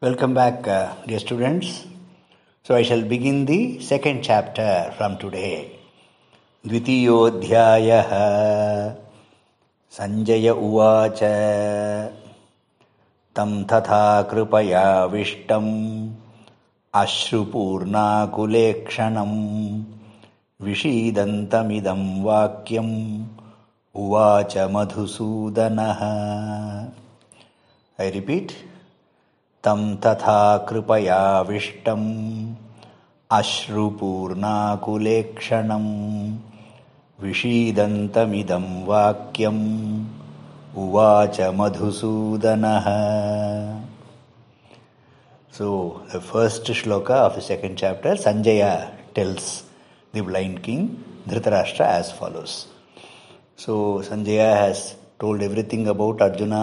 Welcome back, uh, dear students. So I shall begin the second chapter from today. द्वितीयोऽध्यायः Sanjaya उवाच तं तथा कृपयाविष्टम् अश्रुपूर्णाकुलेक्षणम् विषीदन्तमिदं वाक्यम् उवाच मधुसूदनः ऐ रिपीट् तम तथा कृपया विष्टम अश्रुपूर्णाकुलेक्षण विषीदंतमिदं वाक्यम। उवाच Madhusudan. So the first shloka of the second chapter Sanjay tells the blind king Dhritarashtra as follows so Sanjay has told everything about Arjuna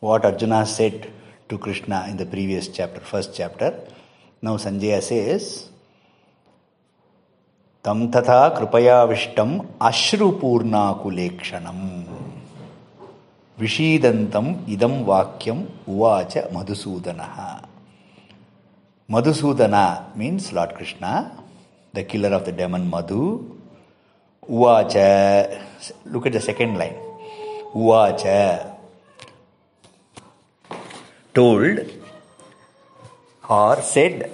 what Arjuna said to Krishna in the previous chapter, first chapter. Now Sanjaya says, Tam tatha kripayavishtam ashrupoornakulekshanam vishidantam idam vakyam uvacha madhusudanaha. Madhusudana means Lord Krishna, the killer of the demon Madhu. Uvacha, look at the second line. Uvacha, told or said,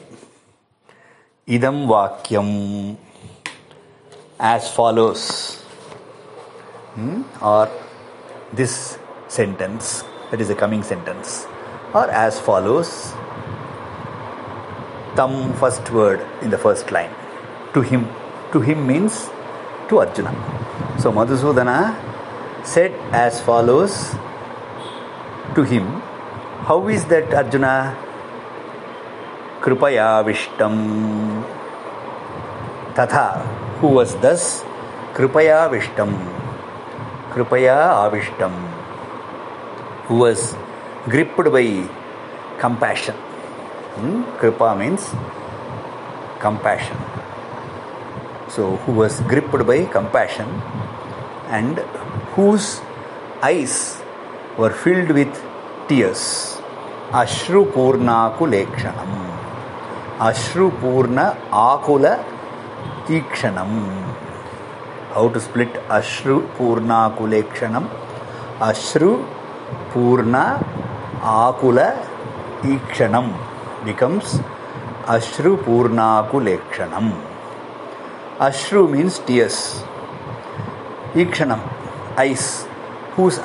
Idam Vakyam, as follows. Hmm? Or this sentence, that is the coming sentence, or as follows. Tam, first word in the first line. To him. To him means to Arjuna. So Madhusudana said as follows to him. How is that Arjuna? Kripaya Vishtam. Tatha, who was thus Kripaya Vishtam. Kripaya Avishtam. Who was gripped by compassion. Hmm? Kripa means compassion. So, who was gripped by compassion and whose eyes were filled with tears. Ashru Purna Kulekshanam. Ashru Purna Akula Ikshanam. How to split Ashru Purna Kulekshanam? Ashru Purna Akula Ikshanam becomes Ashru Purnakulekshanam. Ashru means tears. Ikshanam, eyes, whose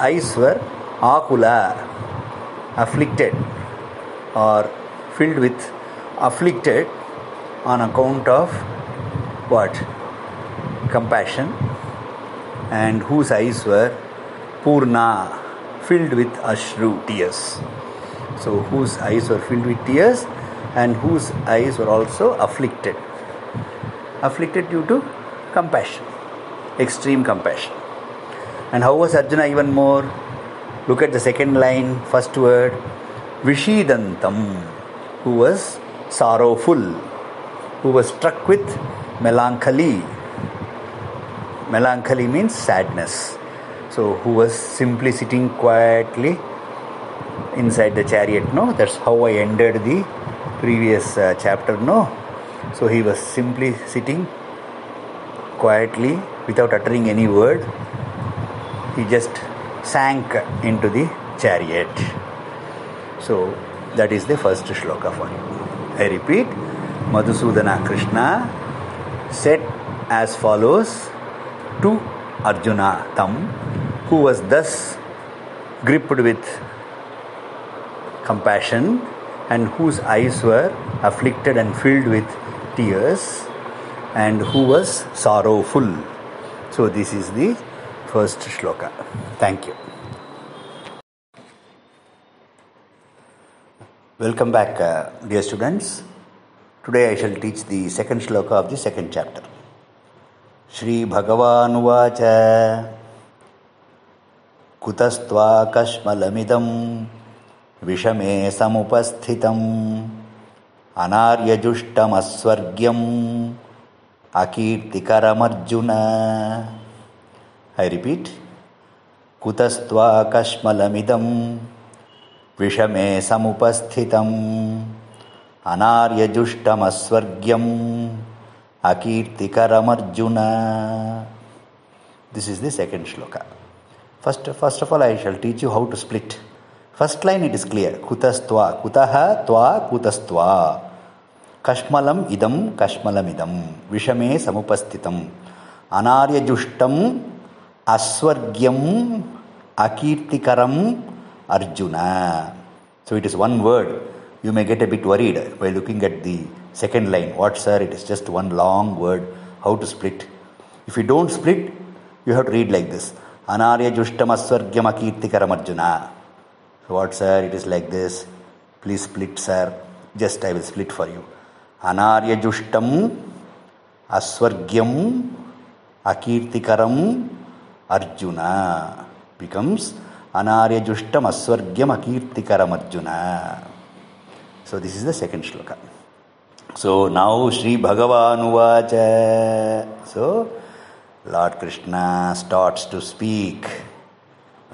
or filled with afflicted on account of what? Compassion and whose eyes were Purna, filled with Ashru, tears. So, whose eyes were filled with tears and whose eyes were also afflicted. Afflicted due to compassion, extreme compassion. And how was Arjuna even more? Look at the second line, first word, Vishidantam, who was sorrowful, who was struck with melancholy. Melancholy means sadness. So, who was simply sitting quietly inside the chariot no that's how i ended the previous uh, chapter no so he was simply sitting quietly without uttering any word he just sank into the chariot so that is the first shloka for you i repeat madhusudana krishna said as follows to arjuna tam who was thus gripped with compassion and whose eyes were afflicted and filled with tears and who was sorrowful. So, this is the first shloka. Thank you. Welcome back, uh, dear students. Today I shall teach the second shloka of the second chapter. Shri Bhagavan Vacha Kutastva Kashmalamidam कुतस्त्वाकश्मलमिदम् विषमे समुपस्थितम् अनार्यजुष्टमस्वर्ग्यम् अकीर्तिकरमर्जुन I repeat कुतस्त्वाकश्मलमिदम् विषमे విషమే సముపస్థితం అనార్యజుష్టమస్వర్గ్యం అకీర్తికరమర్జున this is the second shloka first first of all I shall teach you how to split first line it is clear కుతస్త్వా కుత త్వా కుతస్త్వా కష్మలం ఇదం కష్మలమిదం విషమే సముపస్థితం అనార్యజుష్టం అస్వర్గ్యం అకీర్తికరం arjuna. So it is one word. You may get a bit worried by looking at the second line. What, sir? It is just one long word. How to split? If you don't split, you have to read like this. Anarya Jushtam Aswargyam Akirtikaram Arjuna. What, sir? It is like this. Please split, sir. Just I will split for you. Anarya Jushtam Aswargyam Akirtikaram Arjuna becomes Anarya Jushtam Aswargyam Akirtikaram Arjuna. So this is the second shloka. So now Sri Bhagavan Uvacha. So Lord Krishna starts to speak.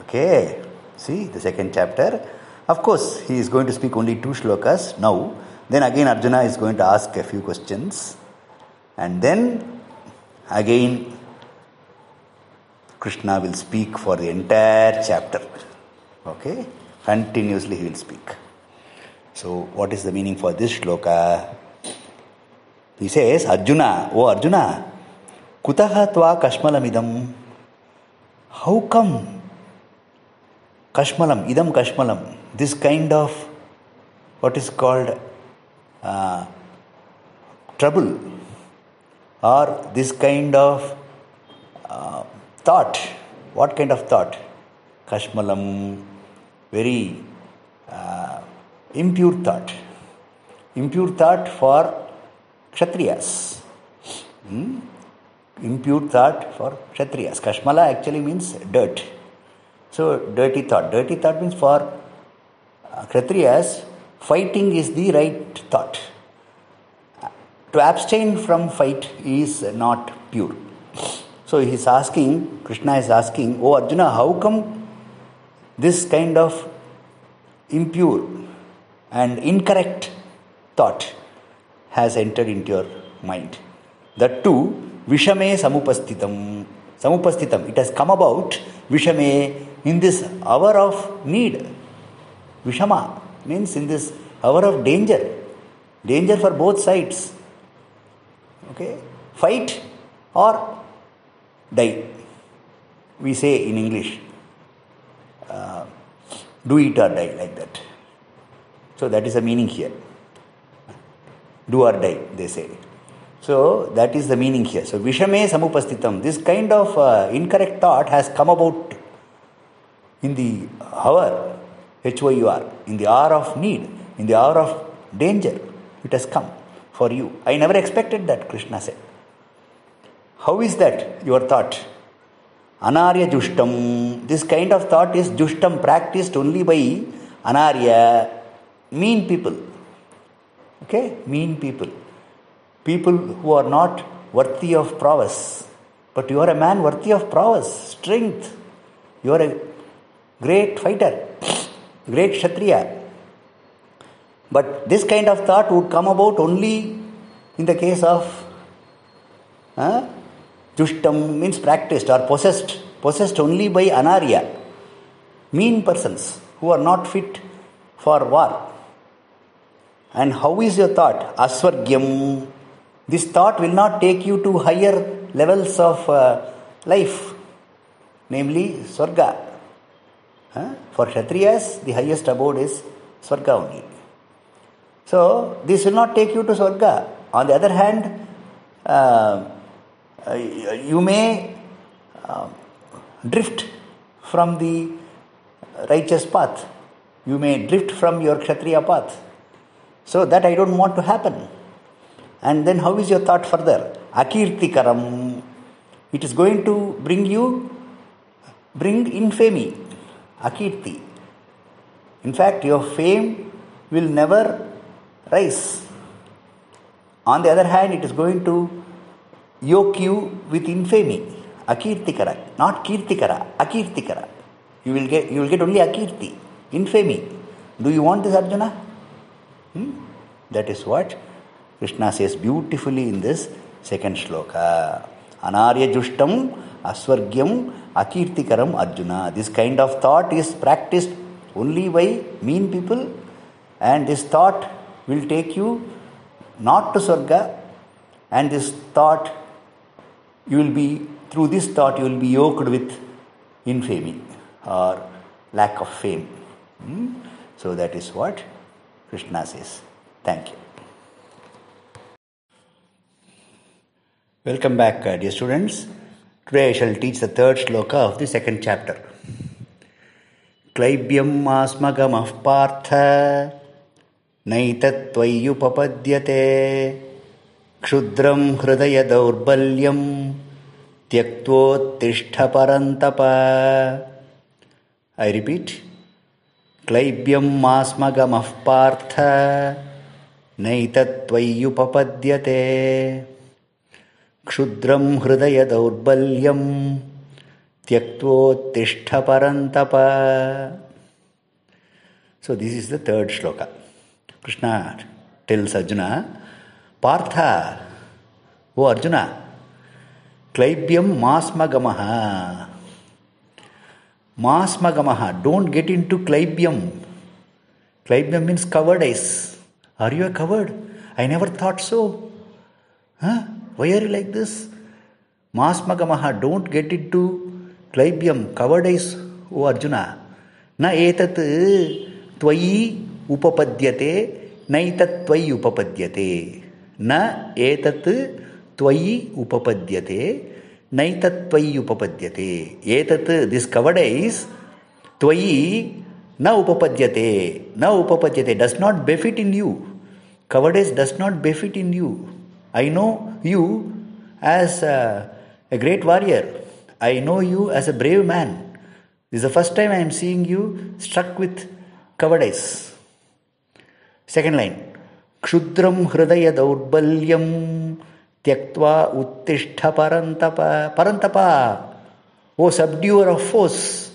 Okay, see the second chapter. Of course, he is going to speak only two shlokas now. Then again, Arjuna is going to ask a few questions. And then again, Krishna will speak for the entire chapter. Okay, continuously he will speak. So, what is the meaning for this shloka? He says, Arjuna, oh Arjuna, Kutaha tva kashmalamidam? How come kashmalam, idam kashmalam, this kind of what is called uh, trouble or this kind of uh, thought, what kind of thought? Kashmalam, very uh, impure thought. Impure thought for Kshatriyas. Hmm? impure thought for Kshatriyas. Kashmala actually means dirt. So, dirty thought. Dirty thought means for uh, Kshatriyas, fighting is the right thought. To abstain from fight is not pure. So, he is asking, Krishna is asking, Oh Arjuna, how come this kind of impure and incorrect thought has entered into your mind? That too Vishame Samupastitam. Samupastitam. It has come about Vishame in this hour of need. Vishama means in this hour of danger. Danger for both sides. Okay? Fight or die. We say in English, uh, do it or die, like that. So that is the meaning here. Do or die, they say. So that is the meaning here. So Vishame Samupastitam. This kind of uh, incorrect thought has come about in the hour, H-O-U-R, in the hour of need, in the hour of danger. It has come for you. I never expected that, Krishna said. How is that your thought? Anarya Jushtam. This kind of thought is Jushtam practiced only by Anarya, mean people. Okay? Mean people people who are not worthy of prowess. But you are a man worthy of prowess, strength. You are a great fighter, great Kshatriya. But this kind of thought would come about only in the case of uh, Jushtam means practiced or possessed, possessed only by Anarya, mean persons who are not fit for war. And how is your thought? Aswargyam, this thought will not take you to higher levels of uh, life, namely Swarga. For Kshatriyas, the highest abode is Swarga only. So, this will not take you to Swarga. On the other hand, uh, uh you may uh, drift from the righteous path. You may drift from your Kshatriya path. So, that I don't want to happen. And then how is your thought further? Akirtikaram. It is going to bring you, bring infamy. Akirti. In fact, your fame will never rise. On the other hand, it is going to yoke you with infamy. Akirtikara. Not Kirtikara. Akirtikara. You will get you will get only Akirti. Infamy. Do you want this, Arjuna? Hmm? That is what Krishna says beautifully in this second shloka. Anarya Jushtam Aswargyam Akirtikaram Arjuna. This kind of thought is practiced only by mean people, and this thought will take you not to Swarga, and this thought you will be through this thought you will be yoked with infamy or lack of fame. Hmm? So that is what Krishna says. Thank you. Welcome back, uh, dear students. Today I shall teach the third shloka of the second chapter. क्लैब्यम् आस्मगमः पार्थ नैतत्त्वय्युपपद्यते क्षुद्रं हृदयदौर्बल्यं त्यक्त्वोत्तिष्ठ परन्तप I repeat. क्लैब्यं मास्मगमः Partha नैतत्त्वय्युपपद्यते क्षुद्रं हृदयदौर्बल्यं त्यक्त्वोत्तिष्ठ परन्तप So this is the third shloka. Krishna tells Arjuna, पार्था। O Arjun क्लैब्यम मास्मगम। मास्मगम डोंट गेट इन टू क्लैब्यम क्लैब्यम means coward is are you coward I never thought so why are you like this मास्मगम don't get into क्लैब्यम coward is O Arjun, न एतत् त्वयि उपपद्यते, नैतत् त्वयि न एतत् त्वयि उपपद्यते नैतत्त्वयि उपपद्यते एतत् दिस् कवडैस् त्वयि न उपपद्यते न उपपद्यते does not बेफिट् in you कवडैस् does not बेफिट् in you I know you as a, a, great warrior. I know you as a brave man. This is the first time I am seeing you struck with cowardice. Second line. Kshudram hridaya daurbalyam tyaktva uttishtha parantapa. Parantapa. O subduer of foes.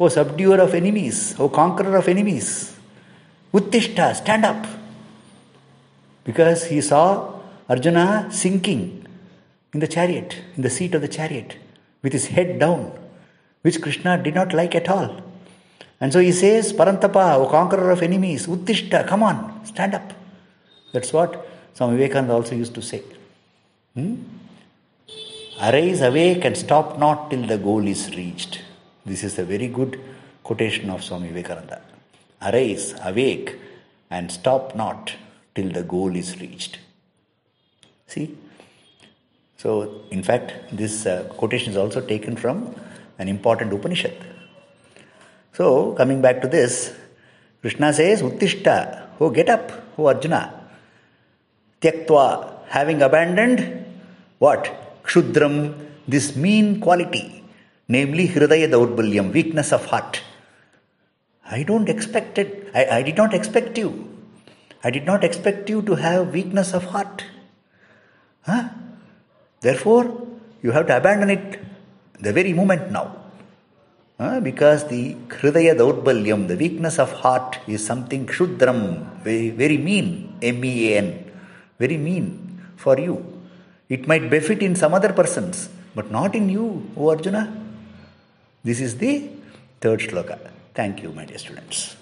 O subduer of enemies. O conqueror of enemies. Uttishta. Stand up. Because he saw Arjuna sinking in the chariot, in the seat of the chariot, with his head down, which Krishna did not like at all. And so he says, Parantapa, O conqueror of enemies, Uttishta, come on, stand up. That's what Swami Vivekananda also used to say. Hmm? Arise, awake, and stop not till the goal is reached. This is a very good quotation of Swami Vivekananda. Arise, awake, and stop not till the goal is reached. See? So, in fact, this uh, quotation is also taken from an important Upanishad. So, coming back to this, Krishna says, Uttishta, oh, get up, oh Arjuna. Tyaktva, having abandoned what? Kshudram, this mean quality, namely Hridaya Daurbalyam, weakness of heart. I don't expect it, I, I did not expect you. I did not expect you to have weakness of heart. Huh? Therefore, you have to abandon it the very moment now. Uh, because the Hridaya Daurbalyam, the weakness of heart, is something Kshudram, very, very mean, M E A N, very mean for you. It might befit in some other persons, but not in you, O Arjuna. This is the third shloka. Thank you, my dear students.